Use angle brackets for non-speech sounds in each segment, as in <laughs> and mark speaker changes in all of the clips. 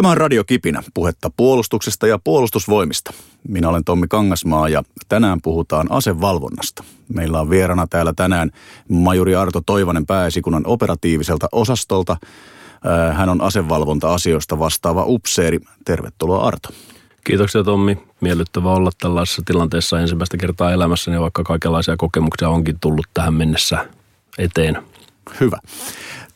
Speaker 1: Tämä on Radio Kipinä, puhetta puolustuksesta ja puolustusvoimista. Minä olen Tommi Kangasmaa ja tänään puhutaan asevalvonnasta. Meillä on vierana täällä tänään majuri Arto Toivonen pääesikunnan operatiiviselta osastolta. Äh, hän on asevalvonta-asioista vastaava upseeri. Tervetuloa Arto.
Speaker 2: Kiitoksia Tommi. Miellyttävä olla tällaisessa tilanteessa ensimmäistä kertaa elämässäni, vaikka kaikenlaisia kokemuksia onkin tullut tähän mennessä eteen.
Speaker 1: Hyvä.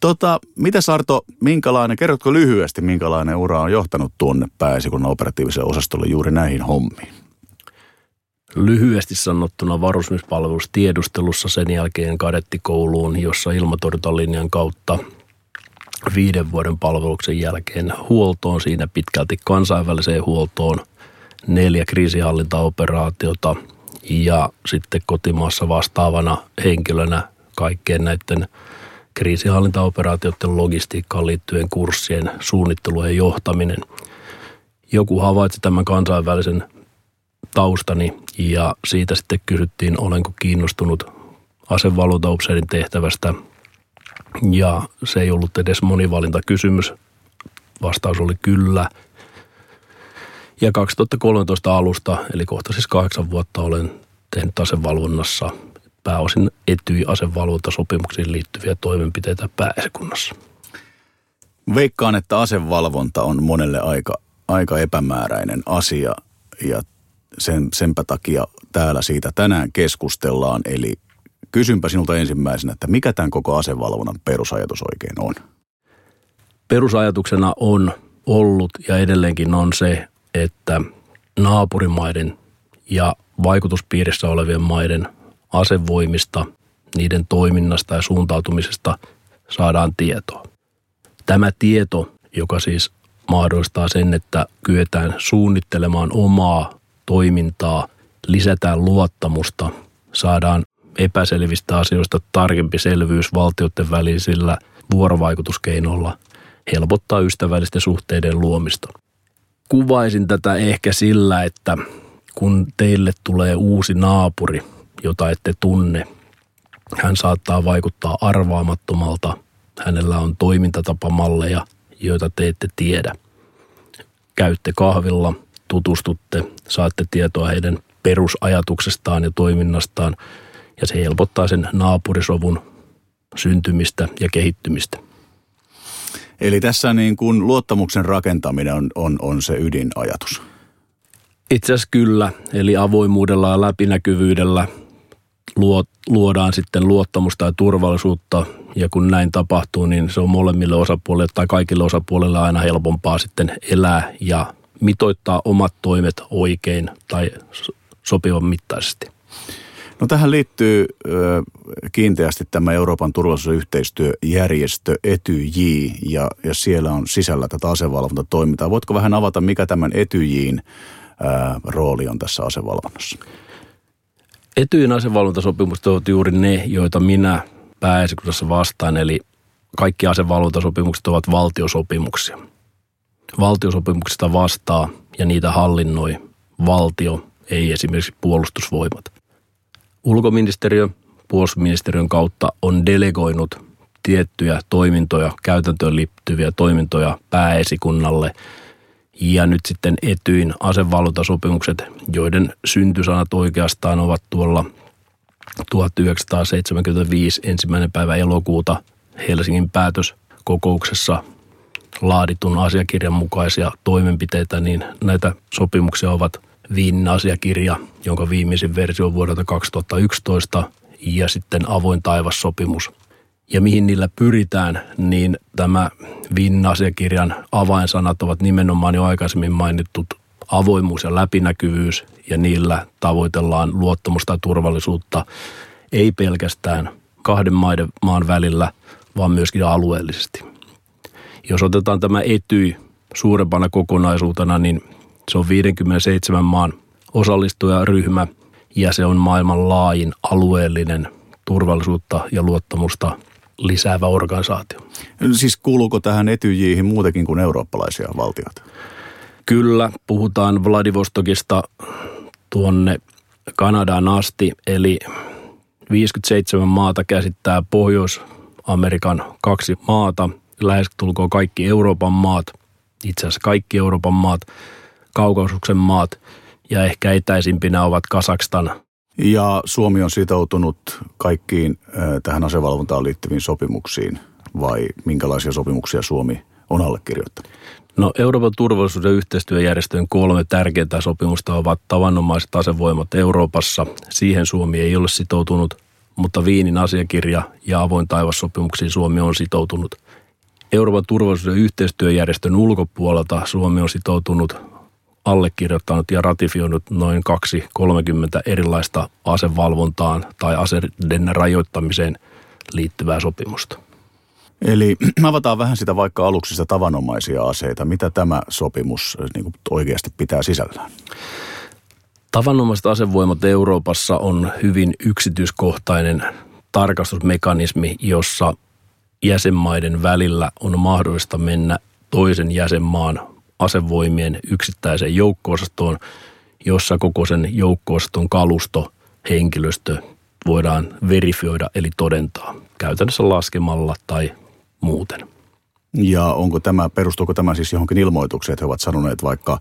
Speaker 1: Tota, mitä Sarto, minkälainen, kerrotko lyhyesti, minkälainen ura on johtanut tuonne pääesikunnan operatiiviselle osastolle juuri näihin hommiin?
Speaker 2: Lyhyesti sanottuna varusmiespalvelus tiedustelussa sen jälkeen kadettikouluun, jossa ilmatorjuntalinjan kautta viiden vuoden palveluksen jälkeen huoltoon, siinä pitkälti kansainväliseen huoltoon, neljä kriisihallintaoperaatiota ja sitten kotimaassa vastaavana henkilönä kaikkien näiden kriisihallintaoperaatioiden logistiikkaan liittyen kurssien suunnittelu ja johtaminen. Joku havaitsi tämän kansainvälisen taustani ja siitä sitten kysyttiin, olenko kiinnostunut asevalvontaupseerin tehtävästä. Ja se ei ollut edes monivalintakysymys. Vastaus oli kyllä. Ja 2013 alusta, eli kohta siis kahdeksan vuotta olen tehnyt asevalvonnassa pääosin etyi-asevalvontasopimuksiin liittyviä toimenpiteitä pääesikunnassa.
Speaker 1: Veikkaan, että asevalvonta on monelle aika, aika epämääräinen asia ja sen, senpä takia täällä siitä tänään keskustellaan. Eli kysynpä sinulta ensimmäisenä, että mikä tämän koko asevalvonnan perusajatus oikein on?
Speaker 2: Perusajatuksena on ollut ja edelleenkin on se, että naapurimaiden ja vaikutuspiirissä olevien maiden asevoimista, niiden toiminnasta ja suuntautumisesta saadaan tietoa. Tämä tieto, joka siis mahdollistaa sen, että kyetään suunnittelemaan omaa toimintaa, lisätään luottamusta, saadaan epäselvistä asioista tarkempi selvyys valtioiden välisillä vuorovaikutuskeinoilla, helpottaa ystävällisten suhteiden luomista. Kuvaisin tätä ehkä sillä, että kun teille tulee uusi naapuri – jota ette tunne. Hän saattaa vaikuttaa arvaamattomalta. Hänellä on toimintatapamalleja, joita te ette tiedä. Käytte kahvilla, tutustutte, saatte tietoa heidän perusajatuksestaan ja toiminnastaan ja se helpottaa sen naapurisovun syntymistä ja kehittymistä.
Speaker 1: Eli tässä niin kuin luottamuksen rakentaminen on, on, on se ydinajatus.
Speaker 2: Itse asiassa kyllä, eli avoimuudella ja läpinäkyvyydellä luodaan sitten luottamusta ja turvallisuutta. Ja kun näin tapahtuu, niin se on molemmille osapuolille tai kaikille osapuolille aina helpompaa sitten elää ja mitoittaa omat toimet oikein tai sopivan mittaisesti.
Speaker 1: No tähän liittyy ö, kiinteästi tämä Euroopan turvallisuusyhteistyöjärjestö Etyj ja, ja siellä on sisällä tätä asevalvontatoimintaa. Voitko vähän avata, mikä tämän Etyjin ö, rooli on tässä asevalvonnassa?
Speaker 2: Etyin asevalvontasopimukset ovat juuri ne, joita minä pääesikunnassa vastaan, eli kaikki asevalvontasopimukset ovat valtiosopimuksia. Valtiosopimuksista vastaa ja niitä hallinnoi valtio, ei esimerkiksi puolustusvoimat. Ulkoministeriö puolustusministeriön kautta on delegoinut tiettyjä toimintoja, käytäntöön liittyviä toimintoja pääesikunnalle – ja nyt sitten etyin asevalvontasopimukset, joiden syntysanat oikeastaan ovat tuolla 1975 ensimmäinen päivä elokuuta Helsingin päätöskokouksessa laaditun asiakirjan mukaisia toimenpiteitä, niin näitä sopimuksia ovat Viinin asiakirja, jonka viimeisin versio on vuodelta 2011, ja sitten avoin taivassopimus – ja mihin niillä pyritään, niin tämä Viinin asiakirjan avainsanat ovat nimenomaan jo aikaisemmin mainittut avoimuus ja läpinäkyvyys ja niillä tavoitellaan luottamusta ja turvallisuutta ei pelkästään kahden maiden maan välillä, vaan myöskin alueellisesti. Jos otetaan tämä etyi suurempana kokonaisuutena, niin se on 57 maan osallistujaryhmä ja se on maailman laajin alueellinen turvallisuutta ja luottamusta lisäävä organisaatio.
Speaker 1: Siis kuuluuko tähän etyjiin muutenkin kuin eurooppalaisia valtioita?
Speaker 2: Kyllä, puhutaan Vladivostokista tuonne Kanadaan asti, eli 57 maata käsittää Pohjois-Amerikan kaksi maata, lähes tulkoon kaikki Euroopan maat itse asiassa kaikki Euroopan maat, Kaukasuksen maat ja ehkä etäisimpinä ovat Kasakstan.
Speaker 1: Ja Suomi on sitoutunut kaikkiin tähän asevalvontaan liittyviin sopimuksiin vai minkälaisia sopimuksia Suomi on allekirjoittanut?
Speaker 2: No Euroopan turvallisuuden yhteistyöjärjestöjen kolme tärkeintä sopimusta ovat tavanomaiset asevoimat Euroopassa. Siihen Suomi ei ole sitoutunut, mutta Viinin asiakirja ja avoin taivassopimuksiin Suomi on sitoutunut. Euroopan turvallisuuden yhteistyöjärjestön ulkopuolelta Suomi on sitoutunut allekirjoittanut ja ratifioinut noin 2-30 erilaista asevalvontaan tai aseiden rajoittamiseen liittyvää sopimusta.
Speaker 1: Eli <clears throat> avataan vähän sitä vaikka aluksi sitä tavanomaisia aseita. Mitä tämä sopimus äh, niin kuin oikeasti pitää sisällään?
Speaker 2: Tavanomaiset asevoimat Euroopassa on hyvin yksityiskohtainen tarkastusmekanismi, jossa jäsenmaiden välillä on mahdollista mennä toisen jäsenmaan asevoimien yksittäiseen joukkoosastoon, jossa koko sen joukkoosaston kalusto, henkilöstö voidaan verifioida eli todentaa käytännössä laskemalla tai muuten.
Speaker 1: Ja onko tämä, perustuuko tämä siis johonkin ilmoitukseen, että he ovat sanoneet vaikka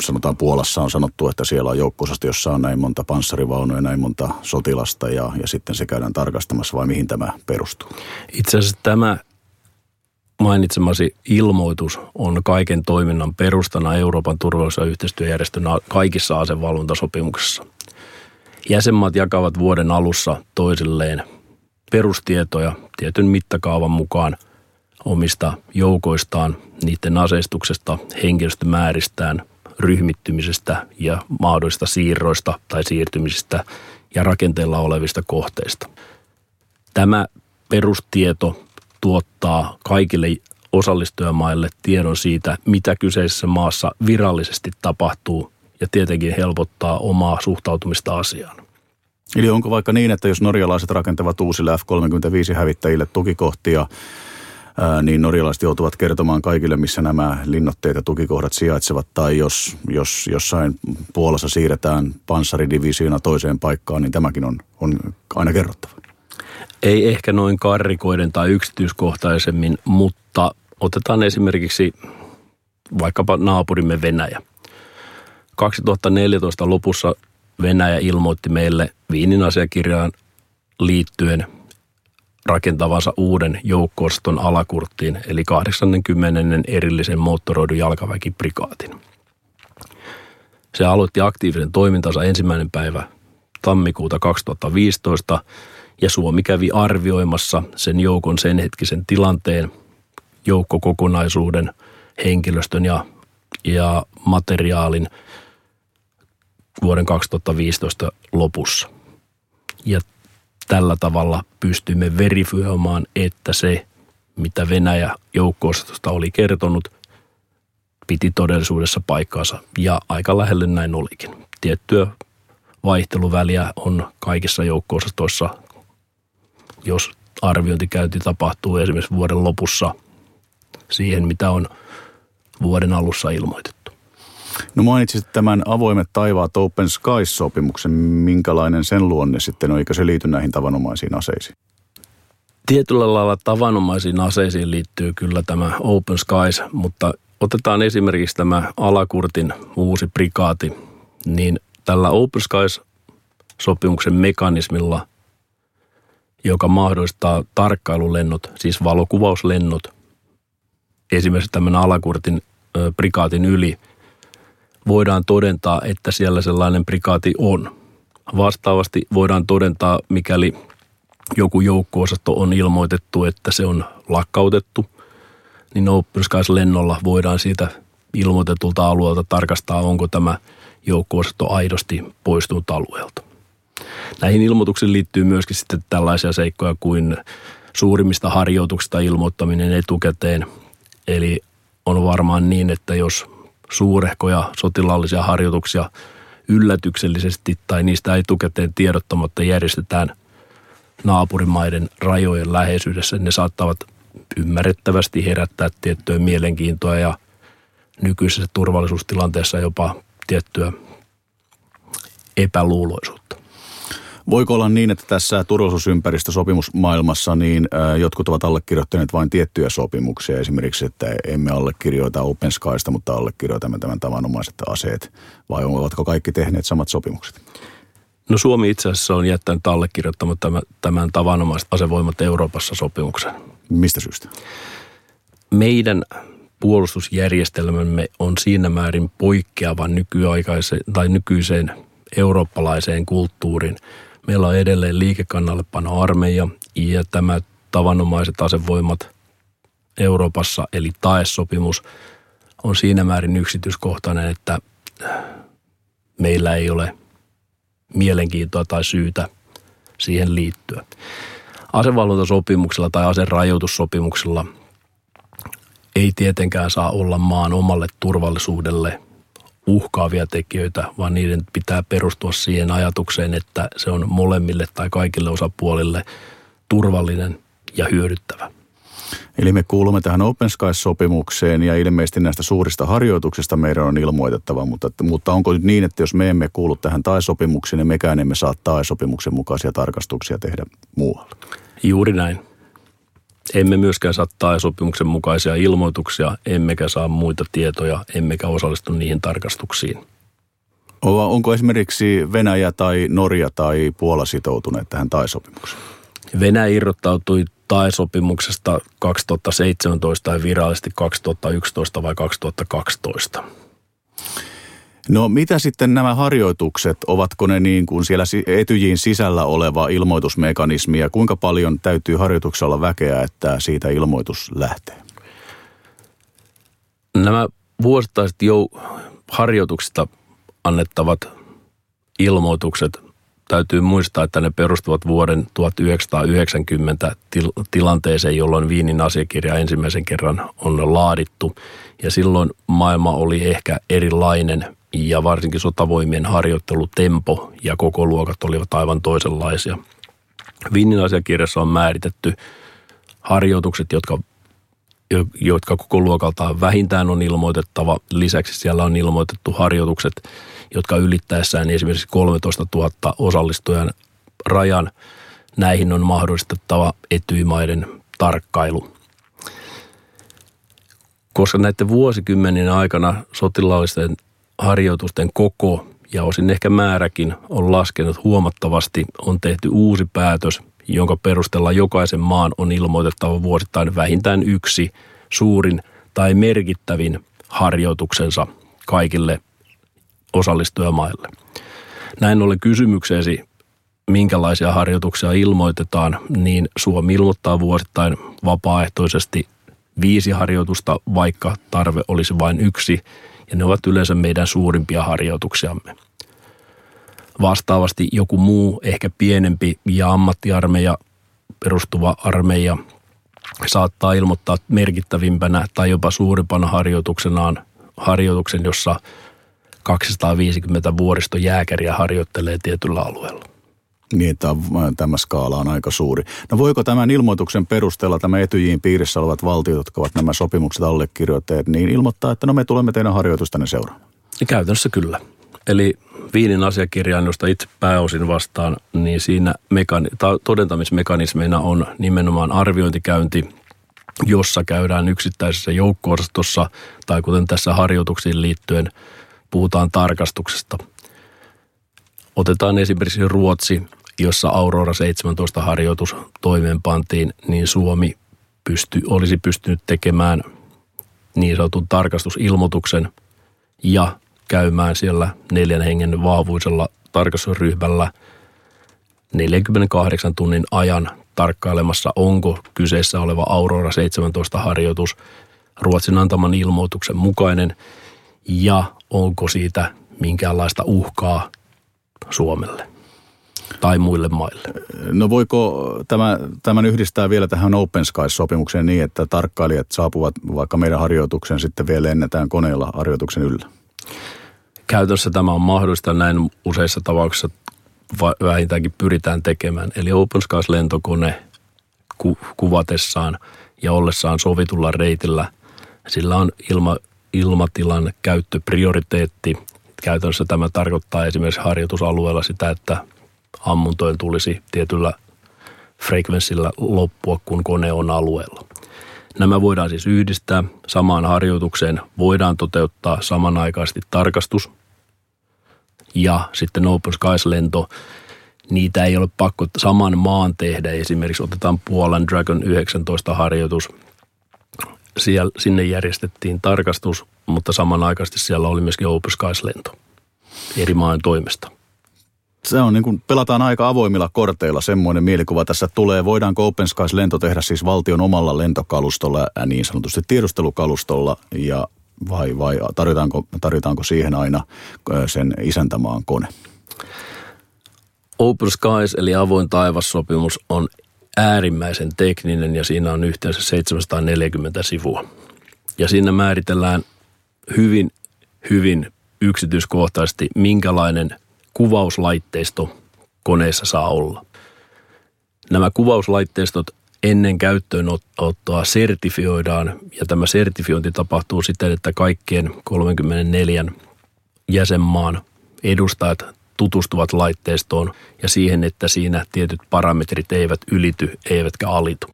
Speaker 1: sanotaan Puolassa on sanottu, että siellä on joukkosasto, jossa on näin monta panssarivaunuja, näin monta sotilasta ja, ja sitten se käydään tarkastamassa vai mihin tämä perustuu?
Speaker 2: Itse asiassa tämä mainitsemasi ilmoitus on kaiken toiminnan perustana Euroopan turvallisuus- ja yhteistyöjärjestön kaikissa asevalvontasopimuksissa. Jäsenmaat jakavat vuoden alussa toisilleen perustietoja tietyn mittakaavan mukaan omista joukoistaan, niiden aseistuksesta, henkilöstömääristään, ryhmittymisestä ja mahdollisista siirroista tai siirtymisistä ja rakenteella olevista kohteista. Tämä perustieto tuottaa kaikille osallistujamaille tiedon siitä, mitä kyseisessä maassa virallisesti tapahtuu ja tietenkin helpottaa omaa suhtautumista asiaan.
Speaker 1: Eli onko vaikka niin, että jos norjalaiset rakentavat uusille F-35-hävittäjille tukikohtia, niin norjalaiset joutuvat kertomaan kaikille, missä nämä linnotteet ja tukikohdat sijaitsevat. Tai jos, jos jossain Puolassa siirretään panssaridivisioona toiseen paikkaan, niin tämäkin on, on aina kerrottava.
Speaker 2: Ei ehkä noin karrikoiden tai yksityiskohtaisemmin, mutta otetaan esimerkiksi vaikkapa naapurimme Venäjä. 2014 lopussa Venäjä ilmoitti meille Viinin asiakirjaan liittyen rakentavansa uuden joukkooston alakurttiin, eli 80. erillisen moottoroidun jalkaväkiprikaatin. Se aloitti aktiivisen toimintansa ensimmäinen päivä tammikuuta 2015 ja Suomi kävi arvioimassa sen joukon sen hetkisen tilanteen, joukkokokonaisuuden, henkilöstön ja, ja materiaalin vuoden 2015 lopussa. Ja tällä tavalla pystymme verifioimaan, että se, mitä Venäjä joukko oli kertonut, piti todellisuudessa paikkaansa. Ja aika lähelle näin olikin. Tiettyä vaihteluväliä on kaikissa joukko jos arviointikäynti tapahtuu esimerkiksi vuoden lopussa siihen, mitä on vuoden alussa ilmoitettu.
Speaker 1: No mainitsit tämän avoimet taivaat Open Skies-sopimuksen. Minkälainen sen luonne sitten on, eikö se liity näihin tavanomaisiin aseisiin?
Speaker 2: Tietyllä lailla tavanomaisiin aseisiin liittyy kyllä tämä Open Skies, mutta otetaan esimerkiksi tämä Alakurtin uusi prikaati, niin tällä Open Skies-sopimuksen mekanismilla, joka mahdollistaa tarkkailulennot, siis valokuvauslennot, esimerkiksi tämän Alakurtin prikaatin yli – voidaan todentaa, että siellä sellainen prikaati on. Vastaavasti voidaan todentaa, mikäli joku joukkoosasto on ilmoitettu, että se on lakkautettu, niin Open Skies-lennolla voidaan siitä ilmoitetulta alueelta tarkastaa, onko tämä joukkoosasto aidosti poistunut alueelta. Näihin ilmoituksiin liittyy myöskin sitten tällaisia seikkoja kuin suurimmista harjoituksista ilmoittaminen etukäteen. Eli on varmaan niin, että jos suurehkoja sotilaallisia harjoituksia yllätyksellisesti tai niistä etukäteen tiedottamatta järjestetään naapurimaiden rajojen läheisyydessä. Ne saattavat ymmärrettävästi herättää tiettyä mielenkiintoa ja nykyisessä turvallisuustilanteessa jopa tiettyä epäluuloisuutta.
Speaker 1: Voiko olla niin, että tässä turvallisuusympäristösopimusmaailmassa niin jotkut ovat allekirjoittaneet vain tiettyjä sopimuksia, esimerkiksi, että emme allekirjoita Open Skysta, mutta allekirjoitamme tämän tavanomaiset aseet, vai ovatko kaikki tehneet samat sopimukset?
Speaker 2: No Suomi itse asiassa on jättänyt allekirjoittamaan tämän, tämän tavanomaiset asevoimat Euroopassa sopimuksen.
Speaker 1: Mistä syystä?
Speaker 2: Meidän puolustusjärjestelmämme on siinä määrin poikkeava nykyaikaiseen tai nykyiseen eurooppalaiseen kulttuuriin. Meillä on edelleen liikekannallepano armeija ja tämä tavanomaiset asevoimat Euroopassa eli TAES-sopimus on siinä määrin yksityiskohtainen, että meillä ei ole mielenkiintoa tai syytä siihen liittyä. Asevalvontasopimuksella tai aserajoitussopimuksella ei tietenkään saa olla maan omalle turvallisuudelle uhkaavia tekijöitä, vaan niiden pitää perustua siihen ajatukseen, että se on molemmille tai kaikille osapuolille turvallinen ja hyödyttävä.
Speaker 1: Eli me kuulumme tähän Open Skies-sopimukseen ja ilmeisesti näistä suurista harjoituksista meidän on ilmoitettava, mutta, mutta onko nyt niin, että jos me emme kuulu tähän TAE-sopimukseen, niin mekään emme saa TAE-sopimuksen mukaisia tarkastuksia tehdä muualla?
Speaker 2: Juuri näin. Emme myöskään saa TAE-sopimuksen mukaisia ilmoituksia, emmekä saa muita tietoja, emmekä osallistu niihin tarkastuksiin.
Speaker 1: Onko esimerkiksi Venäjä tai Norja tai Puola sitoutuneet tähän TAE-sopimukseen?
Speaker 2: Venäjä irrottautui TAE-sopimuksesta 2017 tai virallisesti 2011 vai 2012.
Speaker 1: No mitä sitten nämä harjoitukset, ovatko ne niin kuin siellä etyjiin sisällä oleva ilmoitusmekanismi ja kuinka paljon täytyy harjoituksella väkeä, että siitä ilmoitus lähtee?
Speaker 2: Nämä vuosittaiset jou- harjoituksista annettavat ilmoitukset täytyy muistaa, että ne perustuvat vuoden 1990 til- tilanteeseen, jolloin Viinin asiakirja ensimmäisen kerran on laadittu. Ja silloin maailma oli ehkä erilainen ja varsinkin sotavoimien harjoittelutempo ja koko luokat olivat aivan toisenlaisia. Viinin asiakirjassa on määritetty harjoitukset, jotka jotka koko luokaltaan vähintään on ilmoitettava. Lisäksi siellä on ilmoitettu harjoitukset, jotka ylittäessään esimerkiksi 13 000 osallistujan rajan. Näihin on mahdollistettava etyimaiden tarkkailu. Koska näiden vuosikymmenien aikana sotilaallisten harjoitusten koko ja osin ehkä määräkin on laskenut huomattavasti, on tehty uusi päätös, jonka perusteella jokaisen maan on ilmoitettava vuosittain vähintään yksi suurin tai merkittävin harjoituksensa kaikille osallistujamaille. Näin ollen kysymykseesi, minkälaisia harjoituksia ilmoitetaan, niin Suomi ilmoittaa vuosittain vapaaehtoisesti viisi harjoitusta, vaikka tarve olisi vain yksi, ja ne ovat yleensä meidän suurimpia harjoituksiamme. Vastaavasti joku muu, ehkä pienempi ja ammattiarmeija perustuva armeija saattaa ilmoittaa merkittävimpänä tai jopa suurimpana harjoituksenaan harjoituksen, jossa 250 vuoristojääkäriä harjoittelee tietyllä alueella.
Speaker 1: Niin, että tämä skaala on aika suuri. No voiko tämän ilmoituksen perusteella tämä etyjiin piirissä olevat valtiot, jotka ovat nämä sopimukset allekirjoitteet, niin ilmoittaa, että no me tulemme teidän harjoitustanne seuraamaan?
Speaker 2: Käytännössä kyllä. Eli Viinin asiakirjaan, josta itse pääosin vastaan, niin siinä mekani- todentamismekanismeina on nimenomaan arviointikäynti, jossa käydään yksittäisessä joukko tai kuten tässä harjoituksiin liittyen puhutaan tarkastuksesta. Otetaan esimerkiksi Ruotsi, jossa Aurora 17 harjoitus toimeenpantiin, niin Suomi pysty, olisi pystynyt tekemään niin sanotun tarkastusilmoituksen ja käymään siellä neljän hengen vahvuisella tarkastusryhmällä 48 tunnin ajan tarkkailemassa, onko kyseessä oleva Aurora 17 harjoitus Ruotsin antaman ilmoituksen mukainen ja onko siitä minkäänlaista uhkaa Suomelle tai muille maille.
Speaker 1: No voiko tämä, tämän yhdistää vielä tähän Open Skies-sopimukseen niin, että tarkkailijat saapuvat vaikka meidän harjoituksen sitten vielä lennetään koneella harjoituksen yllä?
Speaker 2: Käytössä tämä on mahdollista näin useissa tapauksissa vähintäänkin pyritään tekemään. Eli Open Skies lentokone ku, kuvatessaan ja ollessaan sovitulla reitillä, sillä on ilma, ilmatilan käyttöprioriteetti. Käytännössä tämä tarkoittaa esimerkiksi harjoitusalueella sitä, että ammuntojen tulisi tietyllä frekvenssillä loppua, kun kone on alueella. Nämä voidaan siis yhdistää samaan harjoitukseen. Voidaan toteuttaa samanaikaisesti tarkastus ja sitten Open Skies-lento. Niitä ei ole pakko saman maan tehdä. Esimerkiksi otetaan Puolan Dragon 19 harjoitus. Siellä, sinne järjestettiin tarkastus, mutta samanaikaisesti siellä oli myöskin Open Skies-lento eri maan toimesta
Speaker 1: se on niin kuin, pelataan aika avoimilla korteilla, semmoinen mielikuva tässä tulee. Voidaanko Open Skies lento tehdä siis valtion omalla lentokalustolla, niin sanotusti tiedustelukalustolla, ja vai, vai tarjotaanko, tarjotaanko siihen aina sen isäntämaan kone?
Speaker 2: Open Skies eli avoin taivassopimus on äärimmäisen tekninen ja siinä on yhteensä 740 sivua. Ja siinä määritellään hyvin, hyvin yksityiskohtaisesti, minkälainen – kuvauslaitteisto koneessa saa olla. Nämä kuvauslaitteistot ennen käyttöönottoa sertifioidaan ja tämä sertifiointi tapahtuu siten, että kaikkien 34 jäsenmaan edustajat tutustuvat laitteistoon ja siihen, että siinä tietyt parametrit eivät ylity eivätkä alitu.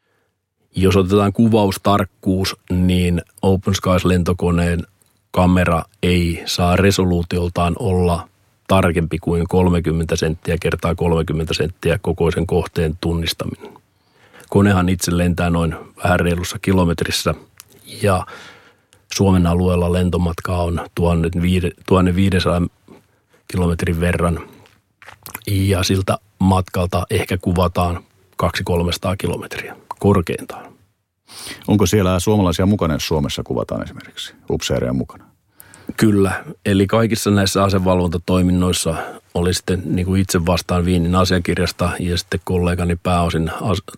Speaker 2: Jos otetaan kuvaustarkkuus, niin Open Skies lentokoneen kamera ei saa resoluutioltaan olla tarkempi kuin 30 senttiä kertaa 30 senttiä kokoisen kohteen tunnistaminen. Konehan itse lentää noin vähän reilussa kilometrissä ja Suomen alueella lentomatkaa on 1500 kilometrin verran ja siltä matkalta ehkä kuvataan 200-300 kilometriä korkeintaan.
Speaker 1: Onko siellä suomalaisia mukana, jos Suomessa kuvataan esimerkiksi upseereja mukana?
Speaker 2: Kyllä, eli kaikissa näissä asevalvontatoiminnoissa oli sitten niin kuin itse vastaan Viinin asiakirjasta ja sitten kollegani pääosin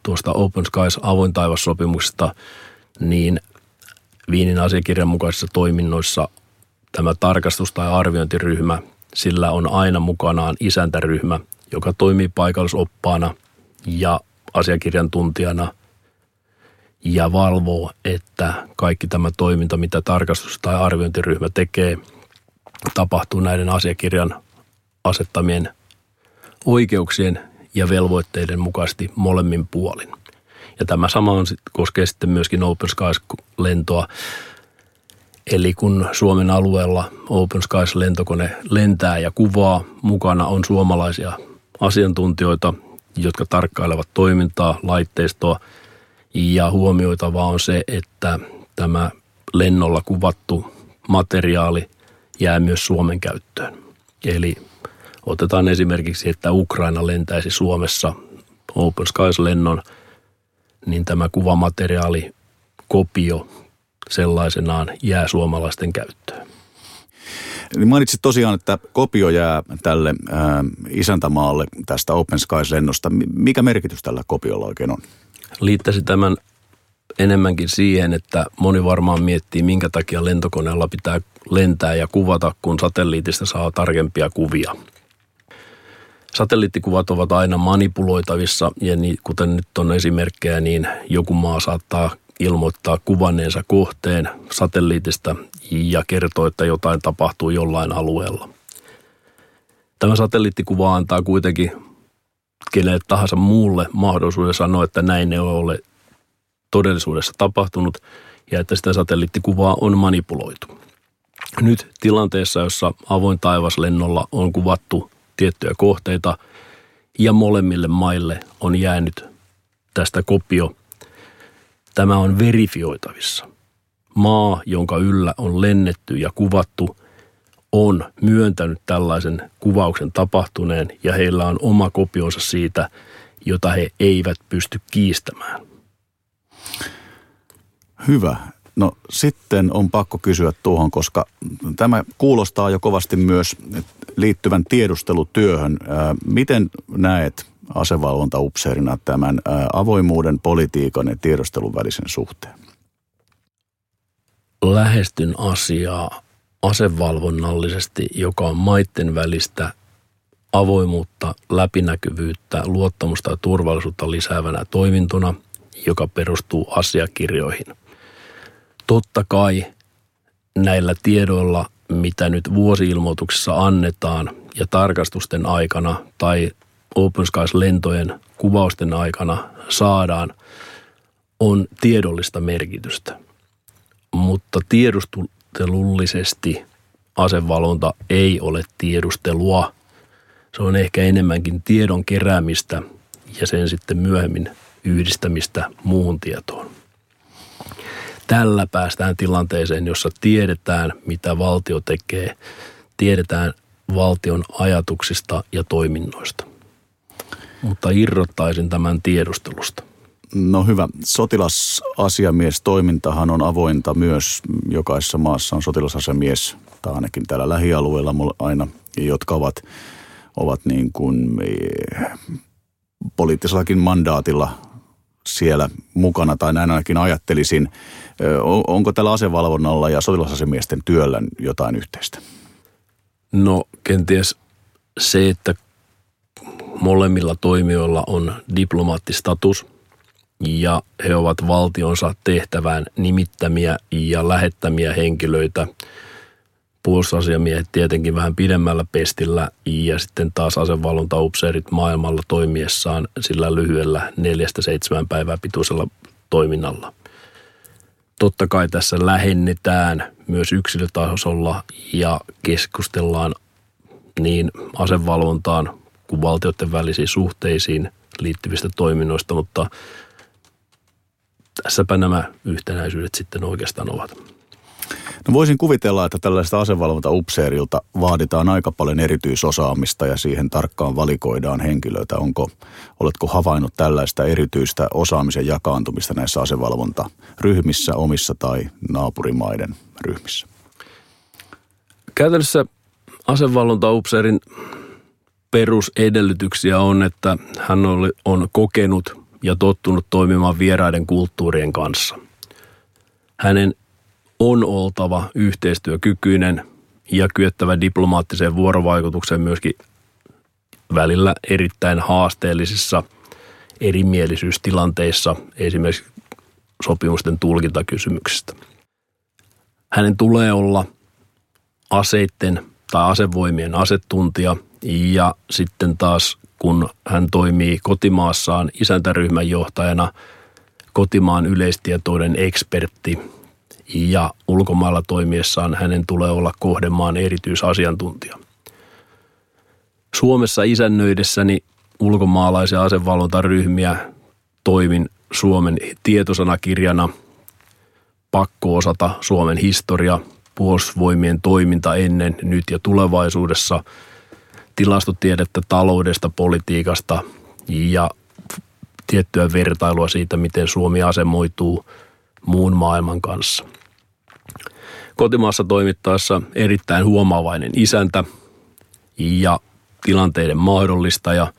Speaker 2: tuosta Open Skies avoin taivassopimuksesta, niin Viinin asiakirjan mukaisissa toiminnoissa tämä tarkastus- tai arviointiryhmä, sillä on aina mukanaan isäntäryhmä, joka toimii paikallisoppaana ja asiakirjan tuntijana – ja valvoo, että kaikki tämä toiminta, mitä tarkastus- tai arviointiryhmä tekee, tapahtuu näiden asiakirjan asettamien oikeuksien ja velvoitteiden mukaisesti molemmin puolin. Ja tämä sama on, koskee sitten myöskin Open Skies-lentoa. Eli kun Suomen alueella Open Skies-lentokone lentää ja kuvaa, mukana on suomalaisia asiantuntijoita, jotka tarkkailevat toimintaa, laitteistoa – ja huomioitavaa on se, että tämä lennolla kuvattu materiaali jää myös Suomen käyttöön. Eli otetaan esimerkiksi, että Ukraina lentäisi Suomessa Open Skies-lennon, niin tämä kuvamateriaali, kopio sellaisenaan jää suomalaisten käyttöön.
Speaker 1: Niin mainitsit tosiaan, että kopio jää tälle ää, isäntämaalle tästä Open Skies-lennosta. Mikä merkitys tällä kopiolla oikein on?
Speaker 2: Liittäisi tämän enemmänkin siihen, että moni varmaan miettii, minkä takia lentokoneella pitää lentää ja kuvata, kun satelliitista saa tarkempia kuvia. Satelliittikuvat ovat aina manipuloitavissa ja niin, kuten nyt on esimerkkejä, niin joku maa saattaa ilmoittaa kuvanneensa kohteen satelliitista ja kertoo, että jotain tapahtuu jollain alueella. Tämä satelliittikuva antaa kuitenkin kenelle tahansa muulle mahdollisuuden sanoa, että näin ei ole todellisuudessa tapahtunut ja että sitä satelliittikuvaa on manipuloitu. Nyt tilanteessa, jossa avoin taivaslennolla on kuvattu tiettyjä kohteita ja molemmille maille on jäänyt tästä kopio, tämä on verifioitavissa. Maa, jonka yllä on lennetty ja kuvattu – on myöntänyt tällaisen kuvauksen tapahtuneen ja heillä on oma kopionsa siitä, jota he eivät pysty kiistämään.
Speaker 1: Hyvä. No sitten on pakko kysyä tuohon, koska tämä kuulostaa jo kovasti myös liittyvän tiedustelutyöhön. Miten näet asevalvontaupseerina tämän avoimuuden, politiikan ja tiedustelun välisen suhteen?
Speaker 2: Lähestyn asiaa asevalvonnallisesti, joka on maitten välistä avoimuutta, läpinäkyvyyttä, luottamusta ja turvallisuutta lisäävänä toimintona, joka perustuu asiakirjoihin. Totta kai näillä tiedoilla, mitä nyt vuosiilmoituksessa annetaan ja tarkastusten aikana tai Open Skies-lentojen kuvausten aikana saadaan, on tiedollista merkitystä. Mutta tiedustelullisesti asevalvonta ei ole tiedustelua. Se on ehkä enemmänkin tiedon keräämistä ja sen sitten myöhemmin yhdistämistä muuhun tietoon. Tällä päästään tilanteeseen, jossa tiedetään, mitä valtio tekee, tiedetään valtion ajatuksista ja toiminnoista. Mutta irrottaisin tämän tiedustelusta.
Speaker 1: No hyvä. Sotilasasiamies toimintahan on avointa myös. Jokaisessa maassa on sotilasasiamies, tai ainakin täällä lähialueella aina, jotka ovat, ovat niin kuin eh, poliittisellakin mandaatilla siellä mukana, tai näin ainakin ajattelisin. Onko tällä asevalvonnalla ja sotilasasemiesten työllä jotain yhteistä?
Speaker 2: No kenties se, että molemmilla toimijoilla on diplomaattistatus ja he ovat valtionsa tehtävään nimittämiä ja lähettämiä henkilöitä. Puolustusasiamiehet tietenkin vähän pidemmällä pestillä ja sitten taas asevalvontaupseerit maailmalla toimiessaan sillä lyhyellä neljästä seitsemän päivää pituisella toiminnalla. Totta kai tässä lähennetään myös yksilötasolla ja keskustellaan niin asevalvontaan kuin valtioiden välisiin suhteisiin liittyvistä toiminnoista, mutta tässäpä nämä yhtenäisyydet sitten oikeastaan ovat.
Speaker 1: No voisin kuvitella, että tällaista asevalvontaupseerilta vaaditaan aika paljon erityisosaamista ja siihen tarkkaan valikoidaan henkilöitä. Onko, oletko havainnut tällaista erityistä osaamisen jakaantumista näissä asevalvontaryhmissä, omissa tai naapurimaiden ryhmissä?
Speaker 2: Käytännössä asevalvontaupseerin perusedellytyksiä on, että hän on kokenut ja tottunut toimimaan vieraiden kulttuurien kanssa. Hänen on oltava yhteistyökykyinen ja kyettävä diplomaattiseen vuorovaikutukseen myöskin välillä erittäin haasteellisissa erimielisyystilanteissa, esimerkiksi sopimusten tulkintakysymyksistä. Hänen tulee olla aseitten tai asevoimien asetuntija ja sitten taas kun hän toimii kotimaassaan isäntäryhmän johtajana, kotimaan yleistietoinen ekspertti ja ulkomailla toimiessaan hänen tulee olla kohdemaan erityisasiantuntija. Suomessa isännöidessäni ulkomaalaisia asevalvontaryhmiä toimin Suomen tietosanakirjana, pakko osata Suomen historia, puolustusvoimien toiminta ennen, nyt ja tulevaisuudessa, tilastotiedettä taloudesta, politiikasta ja tiettyä vertailua siitä, miten Suomi asemoituu muun maailman kanssa. Kotimaassa toimittaessa erittäin huomaavainen isäntä ja tilanteiden mahdollistaja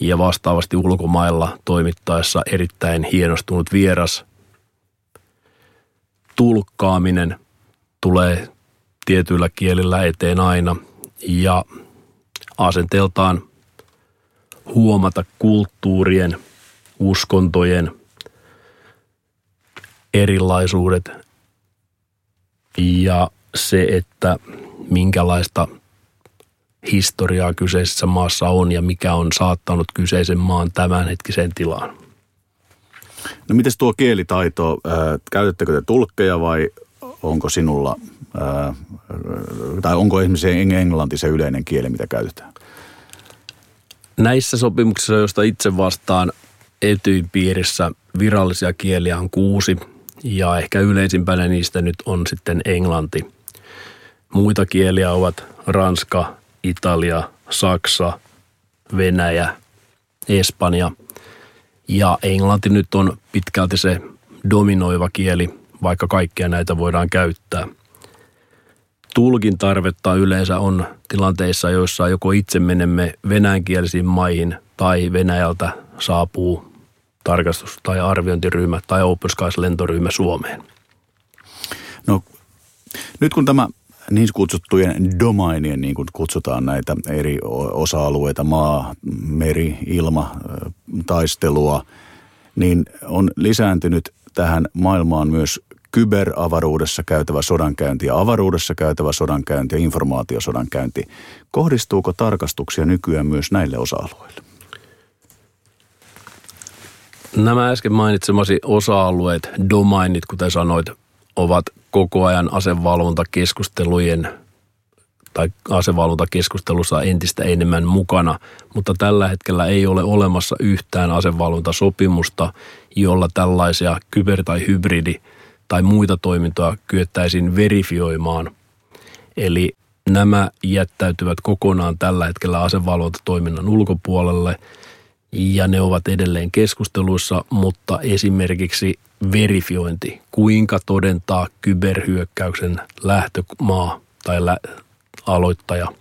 Speaker 2: ja vastaavasti ulkomailla toimittaessa erittäin hienostunut vieras. Tulkkaaminen tulee tietyillä kielillä eteen aina ja asenteeltaan huomata kulttuurien, uskontojen erilaisuudet ja se, että minkälaista historiaa kyseisessä maassa on ja mikä on saattanut kyseisen maan tämänhetkiseen tilaan.
Speaker 1: No miten tuo kielitaito, käytettekö te tulkkeja vai onko sinulla, tai onko esimerkiksi englanti se yleinen kieli, mitä käytetään?
Speaker 2: Näissä sopimuksissa, joista itse vastaan Etyin piirissä virallisia kieliä on kuusi – ja ehkä yleisimpänä niistä nyt on sitten englanti. Muita kieliä ovat ranska, italia, saksa, venäjä, espanja ja englanti nyt on pitkälti se dominoiva kieli, vaikka kaikkia näitä voidaan käyttää. Tulkin tarvetta yleensä on tilanteissa, joissa joko itse menemme venäjänkielisiin maihin tai Venäjältä saapuu tarkastus- tai arviointiryhmä tai Open Skies-lentoryhmä Suomeen?
Speaker 1: No nyt kun tämä niin kutsuttujen domainien, niin kuin kutsutaan näitä eri osa-alueita, maa, meri, ilma, taistelua, niin on lisääntynyt tähän maailmaan myös kyberavaruudessa käytävä sodankäynti ja avaruudessa käytävä sodankäynti ja informaatiosodankäynti. Kohdistuuko tarkastuksia nykyään myös näille osa-alueille?
Speaker 2: Nämä äsken mainitsemasi osa-alueet, domainit, kuten sanoit, ovat koko ajan asevalvontakeskustelujen tai asevalvontakeskustelussa entistä enemmän mukana, mutta tällä hetkellä ei ole olemassa yhtään asevalvontasopimusta, jolla tällaisia kyber- tai hybridi- tai muita toimintoja kyettäisiin verifioimaan. Eli nämä jättäytyvät kokonaan tällä hetkellä asevalvontatoiminnan ulkopuolelle ja ne ovat edelleen keskusteluissa, mutta esimerkiksi verifiointi, kuinka todentaa kyberhyökkäyksen lähtömaa tai lä- aloittaja.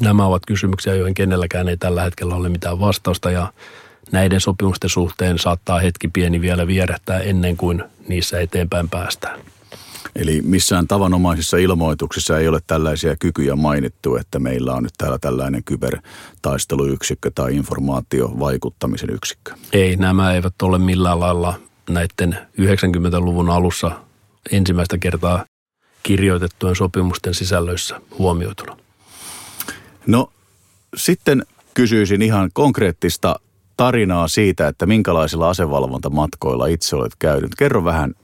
Speaker 2: Nämä ovat kysymyksiä, joihin kenelläkään ei tällä hetkellä ole mitään vastausta ja näiden sopimusten suhteen saattaa hetki pieni vielä vierähtää ennen kuin niissä eteenpäin päästään.
Speaker 1: Eli missään tavanomaisissa ilmoituksissa ei ole tällaisia kykyjä mainittu, että meillä on nyt täällä tällainen kybertaisteluyksikkö tai informaatiovaikuttamisen yksikkö.
Speaker 2: Ei, nämä eivät ole millään lailla näiden 90-luvun alussa ensimmäistä kertaa kirjoitettujen sopimusten sisällöissä huomioituna.
Speaker 1: No sitten kysyisin ihan konkreettista tarinaa siitä, että minkälaisilla asevalvontamatkoilla itse olet käynyt. Kerro vähän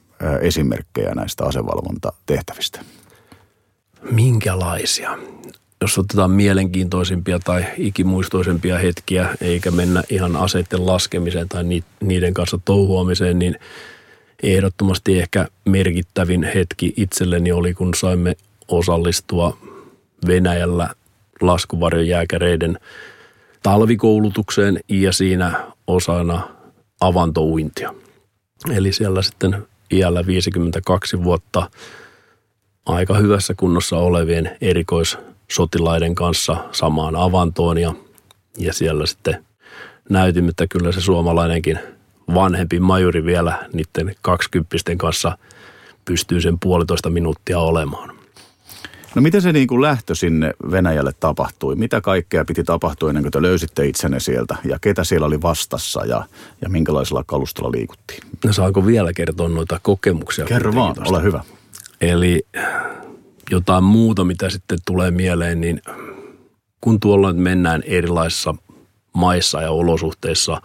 Speaker 1: esimerkkejä näistä asevalvontatehtävistä.
Speaker 2: Minkälaisia? Jos otetaan mielenkiintoisimpia tai ikimuistoisempia hetkiä, eikä mennä ihan aseiden laskemiseen tai niiden kanssa touhuamiseen, niin ehdottomasti ehkä merkittävin hetki itselleni oli, kun saimme osallistua Venäjällä laskuvarjojääkäreiden talvikoulutukseen ja siinä osana avantouintia. Eli siellä sitten iällä 52 vuotta aika hyvässä kunnossa olevien erikoissotilaiden kanssa samaan avantoon ja, ja siellä sitten näytimme, että kyllä se suomalainenkin vanhempi majuri vielä niiden kaksikymppisten kanssa pystyy sen puolitoista minuuttia olemaan.
Speaker 1: No miten se niin kuin lähtö sinne Venäjälle tapahtui? Mitä kaikkea piti tapahtua ennen kuin te löysitte itsenne sieltä? Ja ketä siellä oli vastassa ja, ja minkälaisella kalustolla liikuttiin?
Speaker 2: No saanko vielä kertoa noita kokemuksia?
Speaker 1: Kerro vaan, tosta? ole hyvä.
Speaker 2: Eli jotain muuta, mitä sitten tulee mieleen, niin kun tuolla nyt mennään erilaisissa maissa ja olosuhteissa,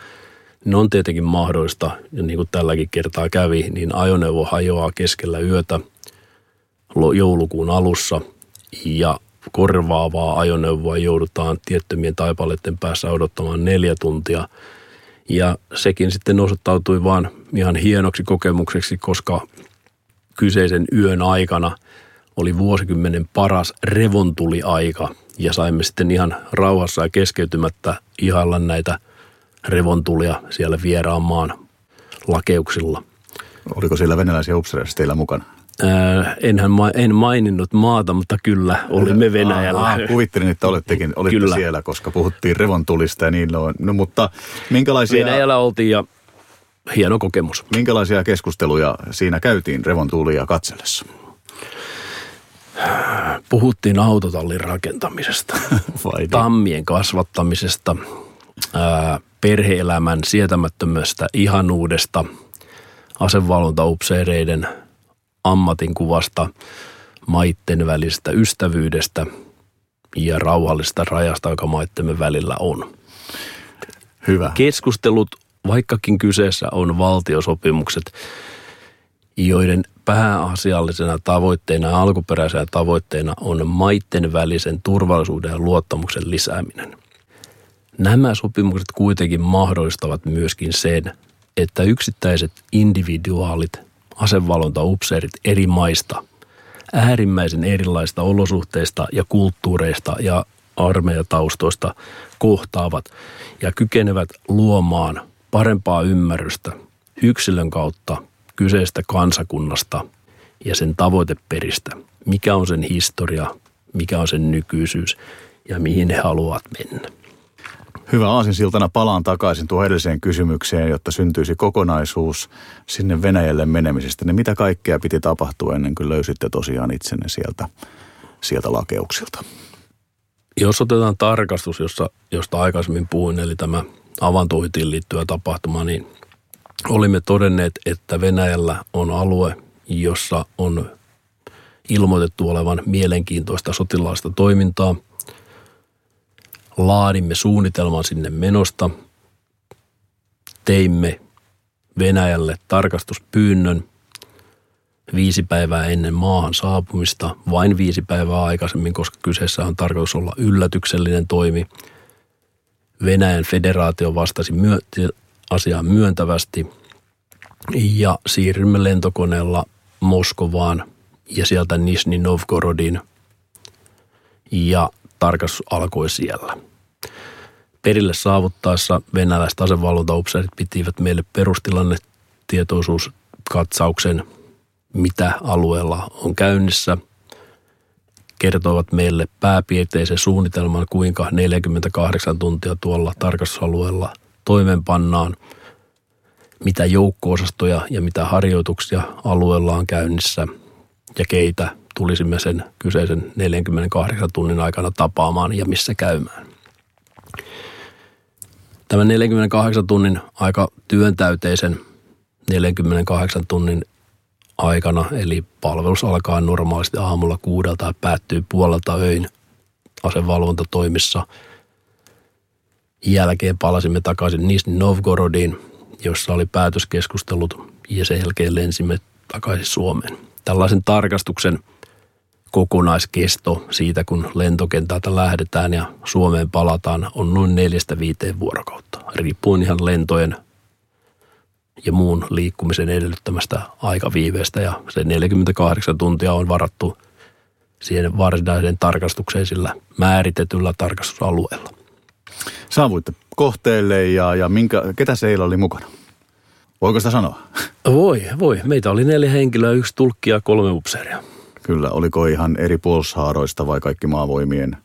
Speaker 2: niin on tietenkin mahdollista, ja niin kuin tälläkin kertaa kävi, niin ajoneuvo hajoaa keskellä yötä joulukuun alussa – ja korvaavaa ajoneuvoa joudutaan tiettömien taipaleiden päässä odottamaan neljä tuntia. Ja sekin sitten osoittautui vaan ihan hienoksi kokemukseksi, koska kyseisen yön aikana oli vuosikymmenen paras revontuliaika ja saimme sitten ihan rauhassa ja keskeytymättä ihailla näitä revontulia siellä vieraan maan lakeuksilla.
Speaker 1: Oliko siellä venäläisiä upseereita teillä mukana?
Speaker 2: Äh, enhän ma- en maininnut maata, mutta kyllä olimme Venäjällä. Ah,
Speaker 1: kuvittelin, että olettekin, olitte kyllä. siellä, koska puhuttiin revontulista ja niin on. No, mutta minkälaisia...
Speaker 2: Venäjällä oltiin ja hieno kokemus.
Speaker 1: Minkälaisia keskusteluja siinä käytiin revontulia katsellessa?
Speaker 2: Puhuttiin autotallin rakentamisesta, <laughs> niin? tammien kasvattamisesta, perheelämän sietämättömästä ihanuudesta, asevalvontaupseereiden – ammatinkuvasta, maitten välisestä ystävyydestä ja rauhallisesta rajasta, joka maittemme välillä on.
Speaker 1: Hyvä.
Speaker 2: Keskustelut, vaikkakin kyseessä on valtiosopimukset, joiden pääasiallisena tavoitteena ja alkuperäisenä tavoitteena on maitten välisen turvallisuuden ja luottamuksen lisääminen. Nämä sopimukset kuitenkin mahdollistavat myöskin sen, että yksittäiset individuaalit asevalvontaupseerit eri maista, äärimmäisen erilaista olosuhteista ja kulttuureista ja armeijataustoista kohtaavat ja kykenevät luomaan parempaa ymmärrystä yksilön kautta kyseistä kansakunnasta ja sen tavoiteperistä. Mikä on sen historia, mikä on sen nykyisyys ja mihin he haluavat mennä.
Speaker 1: Hyvä aasinsiltana palaan takaisin tuohon edelliseen kysymykseen, jotta syntyisi kokonaisuus sinne Venäjälle menemisestä. Niin mitä kaikkea piti tapahtua ennen kuin löysitte tosiaan itsenne sieltä, sieltä lakeuksilta?
Speaker 2: Jos otetaan tarkastus, jossa, josta aikaisemmin puhuin, eli tämä avantoitiin liittyvä tapahtuma, niin olimme todenneet, että Venäjällä on alue, jossa on ilmoitettu olevan mielenkiintoista sotilaista toimintaa – laadimme suunnitelman sinne menosta, teimme Venäjälle tarkastuspyynnön viisi päivää ennen maahan saapumista, vain viisi päivää aikaisemmin, koska kyseessä on tarkoitus olla yllätyksellinen toimi. Venäjän federaatio vastasi myö- asiaan myöntävästi ja siirrymme lentokoneella Moskovaan ja sieltä Nizhny Novgorodin ja tarkastus alkoi siellä. Perille saavuttaessa venäläiset asevalvontaupseerit pitivät meille perustilannetietoisuuskatsauksen, mitä alueella on käynnissä. Kertoivat meille pääpiirteisen suunnitelman, kuinka 48 tuntia tuolla tarkastusalueella toimenpannaan, mitä joukkoosastoja ja mitä harjoituksia alueella on käynnissä ja keitä tulisimme sen kyseisen 48 tunnin aikana tapaamaan ja missä käymään. Tämän 48 tunnin aika työntäyteisen 48 tunnin aikana, eli palvelus alkaa normaalisti aamulla kuudelta ja päättyy puolelta öin asevalvontatoimissa. Jälkeen palasimme takaisin Nizhny Novgorodiin, jossa oli päätöskeskustelut ja sen jälkeen lensimme takaisin Suomeen. Tällaisen tarkastuksen – kokonaiskesto siitä, kun lentokentältä lähdetään ja Suomeen palataan, on noin neljästä viiteen vuorokautta, riippuen ihan lentojen ja muun liikkumisen edellyttämästä aikaviiveestä. Ja se 48 tuntia on varattu siihen varsinaiseen tarkastukseen sillä määritetyllä tarkastusalueella.
Speaker 1: Saavuitte kohteelle ja, ja minkä, ketä seillä oli mukana? Voiko sitä sanoa?
Speaker 2: Voi, voi. Meitä oli neljä henkilöä, yksi tulkki ja kolme upseeria.
Speaker 1: Kyllä, oliko ihan eri puolustushaaroista vai kaikki maavoimien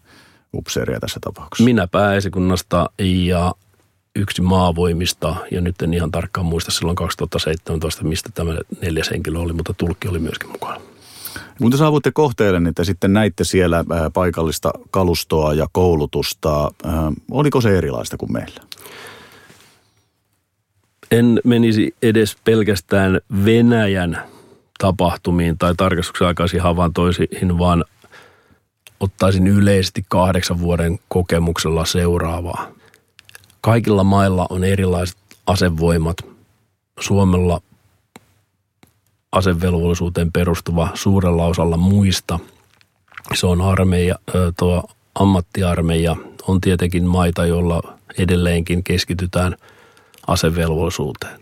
Speaker 1: upseeria tässä tapauksessa?
Speaker 2: Minä pääesikunnasta ja yksi maavoimista, ja nyt en ihan tarkkaan muista silloin 2017, mistä tämä neljäs henkilö oli, mutta tulkki oli myöskin mukana.
Speaker 1: Kun te saavutte kohteelle, niin te sitten näitte siellä paikallista kalustoa ja koulutusta. Oliko se erilaista kuin meillä?
Speaker 2: En menisi edes pelkästään Venäjän tapahtumiin tai tarkastuksen aikaisiin havaintoihin, vaan ottaisin yleisesti kahdeksan vuoden kokemuksella seuraavaa. Kaikilla mailla on erilaiset asevoimat. Suomella asevelvollisuuteen perustuva suurella osalla muista. Se on armeija, tuo ammattiarmeija. On tietenkin maita, joilla edelleenkin keskitytään asevelvollisuuteen.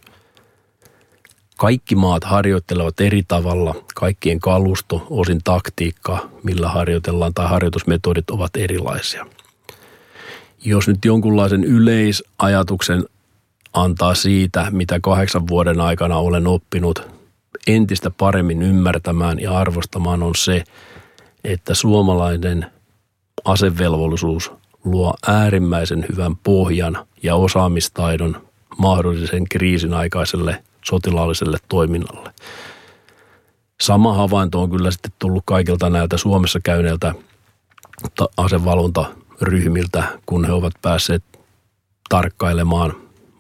Speaker 2: Kaikki maat harjoittelevat eri tavalla, kaikkien kalusto, osin taktiikka, millä harjoitellaan tai harjoitusmetodit ovat erilaisia. Jos nyt jonkunlaisen yleisajatuksen antaa siitä, mitä kahdeksan vuoden aikana olen oppinut entistä paremmin ymmärtämään ja arvostamaan on se, että suomalainen asevelvollisuus luo äärimmäisen hyvän pohjan ja osaamistaidon mahdollisen kriisin aikaiselle sotilaalliselle toiminnalle. Sama havainto on kyllä sitten tullut kaikilta näiltä Suomessa käyneiltä asevalvontaryhmiltä, kun he ovat päässeet tarkkailemaan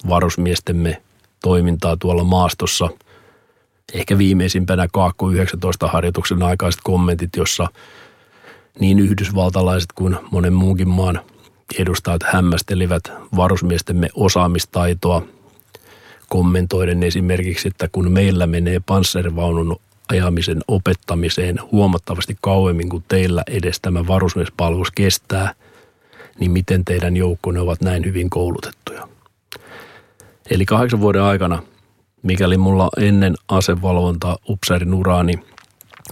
Speaker 2: varusmiestemme toimintaa tuolla maastossa. Ehkä viimeisimpänä Kaakko 19 harjoituksen aikaiset kommentit, jossa niin yhdysvaltalaiset kuin monen muunkin maan edustajat hämmästelivät varusmiestemme osaamistaitoa – kommentoiden esimerkiksi, että kun meillä menee panssarivaunun ajamisen opettamiseen huomattavasti kauemmin kuin teillä edes tämä varusmiespalvelus kestää, niin miten teidän joukkonne ovat näin hyvin koulutettuja. Eli kahdeksan vuoden aikana, mikäli mulla ennen asevalvonta upseerin uraani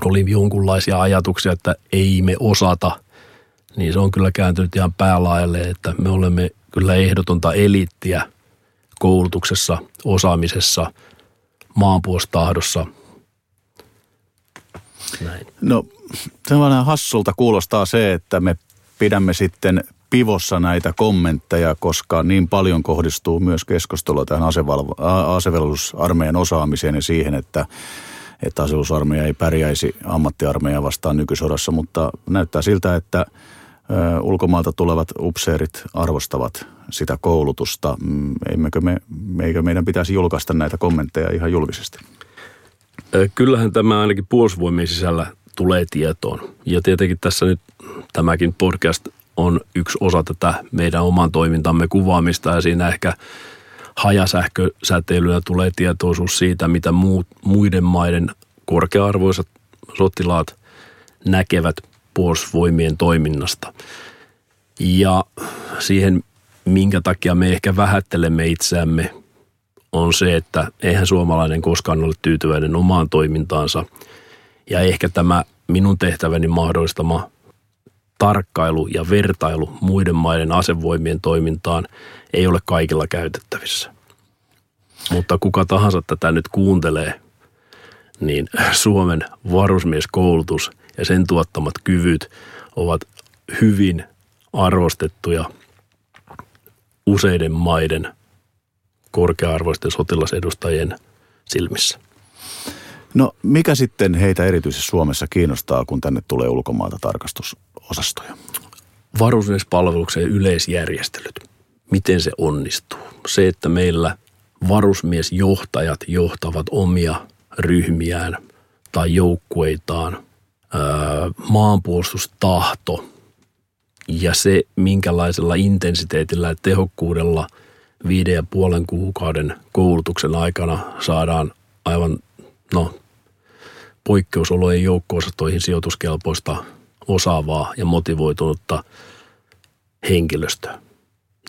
Speaker 2: oli jonkunlaisia ajatuksia, että ei me osata, niin se on kyllä kääntynyt ihan päälaajalle, että me olemme kyllä ehdotonta elittiä – koulutuksessa, osaamisessa, maanpuolustahdossa.
Speaker 1: Näin. No vähän hassulta kuulostaa se, että me pidämme sitten pivossa näitä kommentteja, koska niin paljon kohdistuu myös keskustelua tähän asevelvollisuusarmeijan osaamiseen ja siihen, että, että asevelvollisuusarmeija ei pärjäisi ammattiarmeija vastaan nykysodassa, mutta näyttää siltä, että ulkomaalta tulevat upseerit arvostavat sitä koulutusta. Mm, emmekö me, eikö meidän pitäisi julkaista näitä kommentteja ihan julkisesti?
Speaker 2: Kyllähän tämä ainakin puolustusvoimien sisällä tulee tietoon. Ja tietenkin tässä nyt tämäkin podcast on yksi osa tätä meidän oman toimintamme kuvaamista ja siinä ehkä Hajasähkösäteilyllä tulee tietoisuus siitä, mitä muut, muiden maiden korkea-arvoiset sotilaat näkevät puolustusvoimien toiminnasta. Ja siihen, minkä takia me ehkä vähättelemme itseämme, on se, että eihän suomalainen koskaan ole tyytyväinen omaan toimintaansa. Ja ehkä tämä minun tehtäväni mahdollistama tarkkailu ja vertailu muiden maiden asevoimien toimintaan ei ole kaikilla käytettävissä. Mutta kuka tahansa tätä nyt kuuntelee, niin Suomen varusmieskoulutus ja sen tuottamat kyvyt ovat hyvin arvostettuja useiden maiden korkea-arvoisten sotilasedustajien silmissä.
Speaker 1: No mikä sitten heitä erityisesti Suomessa kiinnostaa, kun tänne tulee ulkomailta tarkastusosastoja?
Speaker 2: Varusmiespalveluksen yleisjärjestelyt. Miten se onnistuu? Se, että meillä varusmiesjohtajat johtavat omia ryhmiään tai joukkueitaan, maanpuolustustahto ja se, minkälaisella intensiteetillä ja tehokkuudella viiden ja puolen kuukauden koulutuksen aikana saadaan aivan no, poikkeusolojen joukko-osastoihin sijoituskelpoista, osaavaa ja motivoitunutta henkilöstöä.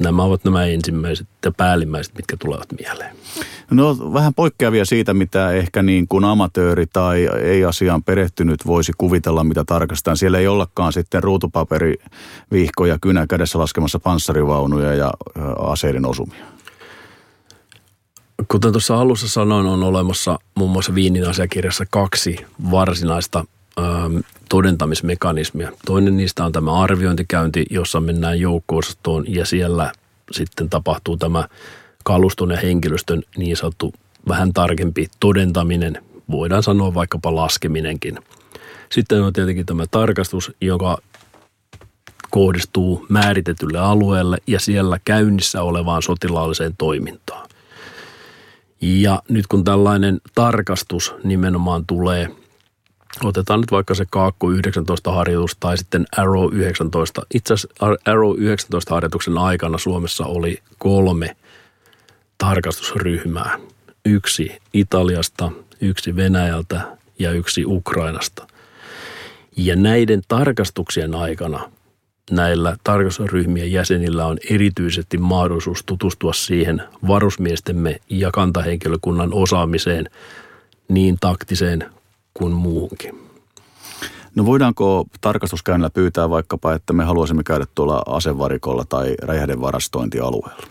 Speaker 2: Nämä ovat nämä ensimmäiset ja päällimmäiset, mitkä tulevat mieleen.
Speaker 1: No vähän poikkeavia siitä, mitä ehkä niin kuin amatööri tai ei asiaan perehtynyt voisi kuvitella, mitä tarkastetaan. Siellä ei ollakaan sitten ruutupaperi, vihko ja kynä kädessä laskemassa panssarivaunuja ja aseiden osumia.
Speaker 2: Kuten tuossa alussa sanoin, on olemassa muun muassa Viinin asiakirjassa kaksi varsinaista ähm, todentamismekanismia. Toinen niistä on tämä arviointikäynti, jossa mennään joukko ja siellä sitten tapahtuu tämä kaluston ja henkilöstön niin sanottu vähän tarkempi todentaminen, voidaan sanoa vaikkapa laskeminenkin. Sitten on tietenkin tämä tarkastus, joka kohdistuu määritetylle alueelle ja siellä käynnissä olevaan sotilaalliseen toimintaan. Ja nyt kun tällainen tarkastus nimenomaan tulee, otetaan nyt vaikka se Kaakko 19 harjoitus tai sitten Arrow 19. Itse asiassa Arrow 19 harjoituksen aikana Suomessa oli kolme tarkastusryhmää. Yksi Italiasta, yksi Venäjältä ja yksi Ukrainasta. Ja näiden tarkastuksien aikana näillä tarkastusryhmien jäsenillä on erityisesti mahdollisuus tutustua siihen varusmiestemme ja kantahenkilökunnan osaamiseen niin taktiseen kuin muuhunkin.
Speaker 1: No voidaanko tarkastuskäynnillä pyytää vaikkapa, että me haluaisimme käydä tuolla asevarikolla tai räjähdevarastointialueella?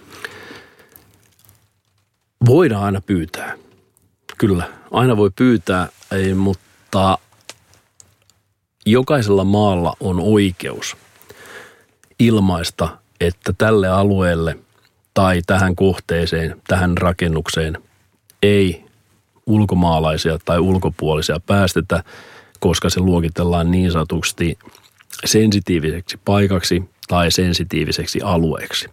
Speaker 2: Voidaan aina pyytää. Kyllä, aina voi pyytää, mutta jokaisella maalla on oikeus ilmaista, että tälle alueelle tai tähän kohteeseen, tähän rakennukseen ei ulkomaalaisia tai ulkopuolisia päästetä, koska se luokitellaan niin sanotusti sensitiiviseksi paikaksi tai sensitiiviseksi alueeksi.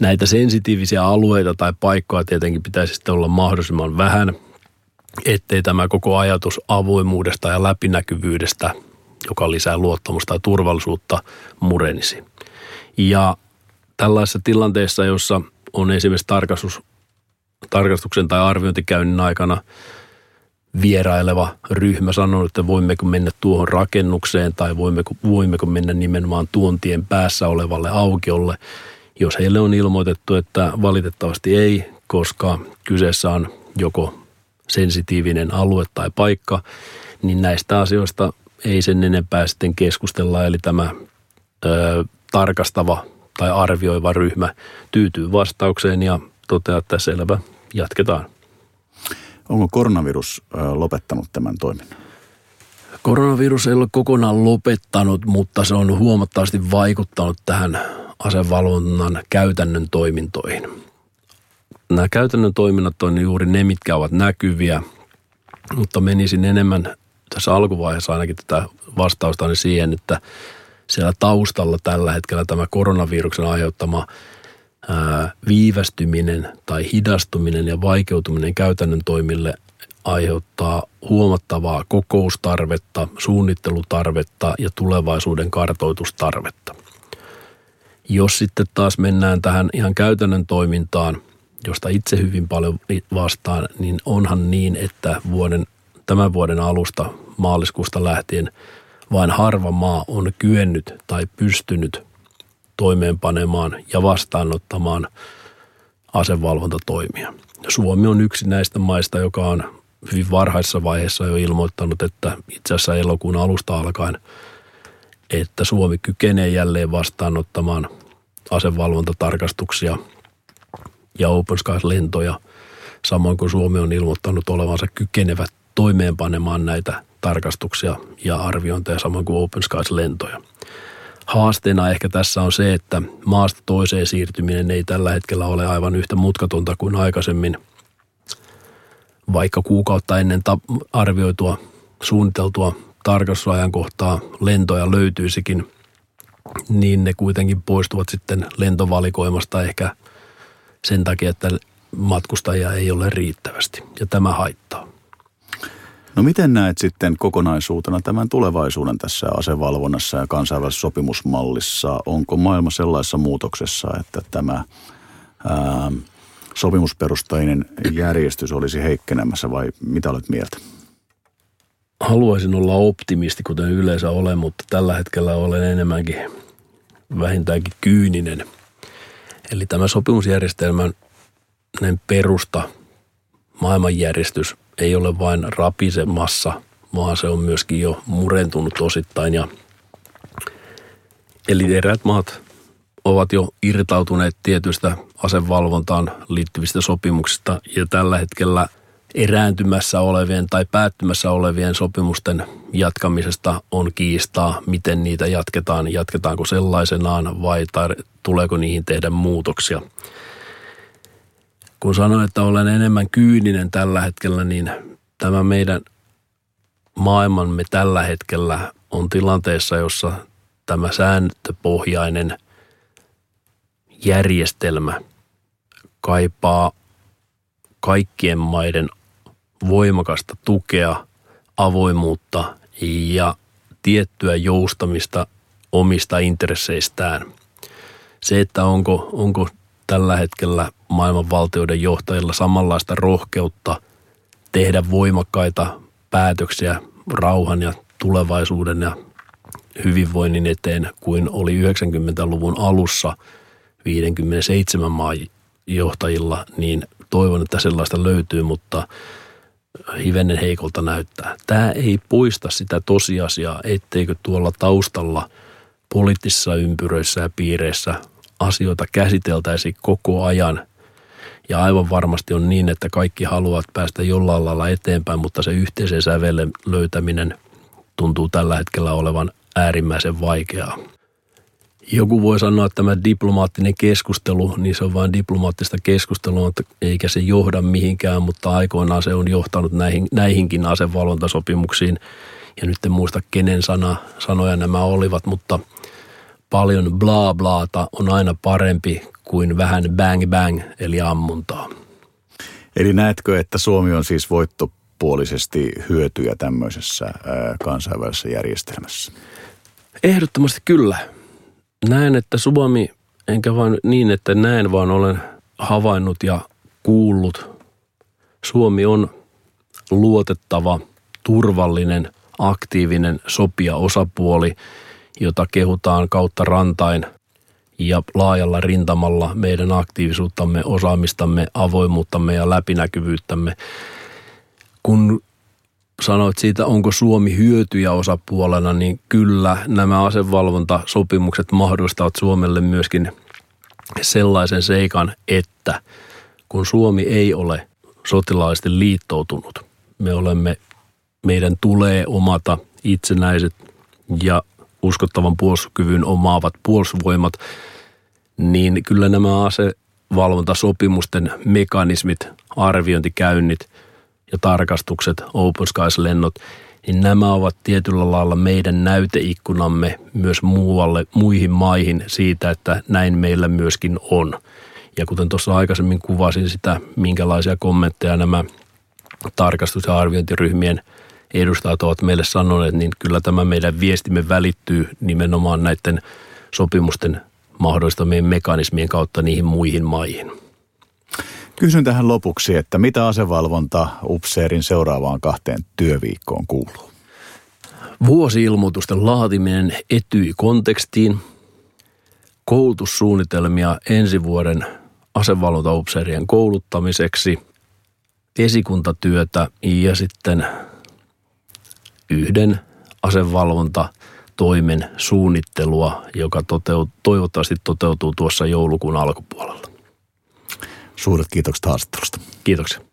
Speaker 2: Näitä sensitiivisiä alueita tai paikkoja tietenkin pitäisi sitten olla mahdollisimman vähän, ettei tämä koko ajatus avoimuudesta ja läpinäkyvyydestä, joka lisää luottamusta ja turvallisuutta, murenisi. Ja tällaisessa tilanteessa, jossa on esimerkiksi tarkastus, tarkastuksen tai arviointikäynnin aikana vieraileva ryhmä sanonut, että voimmeko mennä tuohon rakennukseen tai voimmeko, voimmeko mennä nimenomaan tuon tien päässä olevalle aukiolle, jos heille on ilmoitettu, että valitettavasti ei, koska kyseessä on joko sensitiivinen alue tai paikka, niin näistä asioista ei sen enempää sitten keskustella. Eli tämä ö, tarkastava tai arvioiva ryhmä tyytyy vastaukseen ja toteaa, että selvä, jatketaan.
Speaker 1: Onko koronavirus lopettanut tämän toiminnan?
Speaker 2: Koronavirus ei ole kokonaan lopettanut, mutta se on huomattavasti vaikuttanut tähän asevalvonnan käytännön toimintoihin. Nämä käytännön toiminnat on juuri ne, mitkä ovat näkyviä, mutta menisin enemmän tässä alkuvaiheessa ainakin tätä vastausta siihen, että siellä taustalla tällä hetkellä tämä koronaviruksen aiheuttama viivästyminen tai hidastuminen ja vaikeutuminen käytännön toimille aiheuttaa huomattavaa kokoustarvetta, suunnittelutarvetta ja tulevaisuuden kartoitustarvetta. Jos sitten taas mennään tähän ihan käytännön toimintaan, josta itse hyvin paljon vastaan, niin onhan niin, että vuoden, tämän vuoden alusta maaliskuusta lähtien vain harva maa on kyennyt tai pystynyt toimeenpanemaan ja vastaanottamaan asevalvontatoimia. Suomi on yksi näistä maista, joka on hyvin varhaisessa vaiheessa jo ilmoittanut, että itse asiassa elokuun alusta alkaen, että Suomi kykenee jälleen vastaanottamaan asevalvontatarkastuksia ja Open Skies-lentoja, samoin kuin Suomi on ilmoittanut olevansa kykenevät toimeenpanemaan näitä tarkastuksia ja arviointeja, samoin kuin Open Skies-lentoja. Haasteena ehkä tässä on se, että maasta toiseen siirtyminen ei tällä hetkellä ole aivan yhtä mutkatonta kuin aikaisemmin. Vaikka kuukautta ennen arvioitua, suunniteltua tarkastusajankohtaa lentoja löytyisikin, niin ne kuitenkin poistuvat sitten lentovalikoimasta ehkä sen takia, että matkustajia ei ole riittävästi ja tämä haittaa.
Speaker 1: No miten näet sitten kokonaisuutena tämän tulevaisuuden tässä asevalvonnassa ja kansainvälisessä sopimusmallissa? Onko maailma sellaisessa muutoksessa, että tämä ää, sopimusperustainen järjestys olisi heikkenemässä vai mitä olet mieltä?
Speaker 2: Haluaisin olla optimisti, kuten yleensä olen, mutta tällä hetkellä olen enemmänkin vähintäänkin kyyninen. Eli tämä sopimusjärjestelmän perusta, maailmanjärjestys – ei ole vain rapisemassa, vaan se on myöskin jo murentunut osittain. Ja eli eräät maat ovat jo irtautuneet tietystä asevalvontaan liittyvistä sopimuksista ja tällä hetkellä erääntymässä olevien tai päättymässä olevien sopimusten jatkamisesta on kiistaa, miten niitä jatketaan, jatketaanko sellaisenaan vai tuleeko niihin tehdä muutoksia kun sanoin, että olen enemmän kyyninen tällä hetkellä, niin tämä meidän maailmamme tällä hetkellä on tilanteessa, jossa tämä sääntöpohjainen järjestelmä kaipaa kaikkien maiden voimakasta tukea, avoimuutta ja tiettyä joustamista omista intresseistään. Se, että onko, onko tällä hetkellä maailman valtioiden johtajilla samanlaista rohkeutta tehdä voimakkaita päätöksiä rauhan ja tulevaisuuden ja hyvinvoinnin eteen kuin oli 90-luvun alussa 57 maan johtajilla, niin toivon, että sellaista löytyy, mutta hivenen heikolta näyttää. Tämä ei poista sitä tosiasiaa, etteikö tuolla taustalla poliittisissa ympyröissä ja piireissä asioita käsiteltäisiin koko ajan. Ja aivan varmasti on niin, että kaikki haluavat päästä jollain lailla eteenpäin, mutta se yhteisen sävelen löytäminen tuntuu tällä hetkellä olevan äärimmäisen vaikeaa. Joku voi sanoa, että tämä diplomaattinen keskustelu, niin se on vain diplomaattista keskustelua, eikä se johda mihinkään, mutta aikoinaan se on johtanut näihin, näihinkin asevalvontasopimuksiin. Ja nyt en muista, kenen sana, sanoja nämä olivat, mutta – paljon bla blaata on aina parempi kuin vähän bang bang eli ammuntaa.
Speaker 1: Eli näetkö, että Suomi on siis voittopuolisesti hyötyjä tämmöisessä kansainvälisessä järjestelmässä?
Speaker 2: Ehdottomasti kyllä. Näen, että Suomi, enkä vain niin, että näen, vaan olen havainnut ja kuullut. Suomi on luotettava, turvallinen, aktiivinen sopia osapuoli – jota kehutaan kautta rantain ja laajalla rintamalla meidän aktiivisuuttamme, osaamistamme, avoimuuttamme ja läpinäkyvyyttämme. Kun sanoit siitä, onko Suomi hyötyjä osapuolena, niin kyllä nämä asevalvontasopimukset mahdollistavat Suomelle myöskin sellaisen seikan, että kun Suomi ei ole sotilaallisesti liittoutunut, me olemme, meidän tulee omata itsenäiset ja uskottavan puolustuskyvyn omaavat puolustusvoimat, niin kyllä nämä asevalvontasopimusten mekanismit, arviointikäynnit ja tarkastukset, Open Skies-lennot, niin nämä ovat tietyllä lailla meidän näyteikkunamme myös muualle, muihin maihin siitä, että näin meillä myöskin on. Ja kuten tuossa aikaisemmin kuvasin sitä, minkälaisia kommentteja nämä tarkastus- ja arviointiryhmien – edustajat ovat meille sanoneet, niin kyllä tämä meidän viestimme välittyy nimenomaan näiden sopimusten mahdollistamien mekanismien kautta niihin muihin maihin.
Speaker 1: Kysyn tähän lopuksi, että mitä asevalvonta upseerin seuraavaan kahteen työviikkoon kuuluu?
Speaker 2: Vuosi-ilmoitusten laatiminen etyi kontekstiin, koulutussuunnitelmia ensi vuoden asevalvontaupseerien kouluttamiseksi, esikuntatyötä ja sitten yhden asevalvonta toimen suunnittelua, joka toteut, toivottavasti toteutuu tuossa joulukuun alkupuolella.
Speaker 1: Suuret kiitokset haastattelusta.
Speaker 2: Kiitoksia.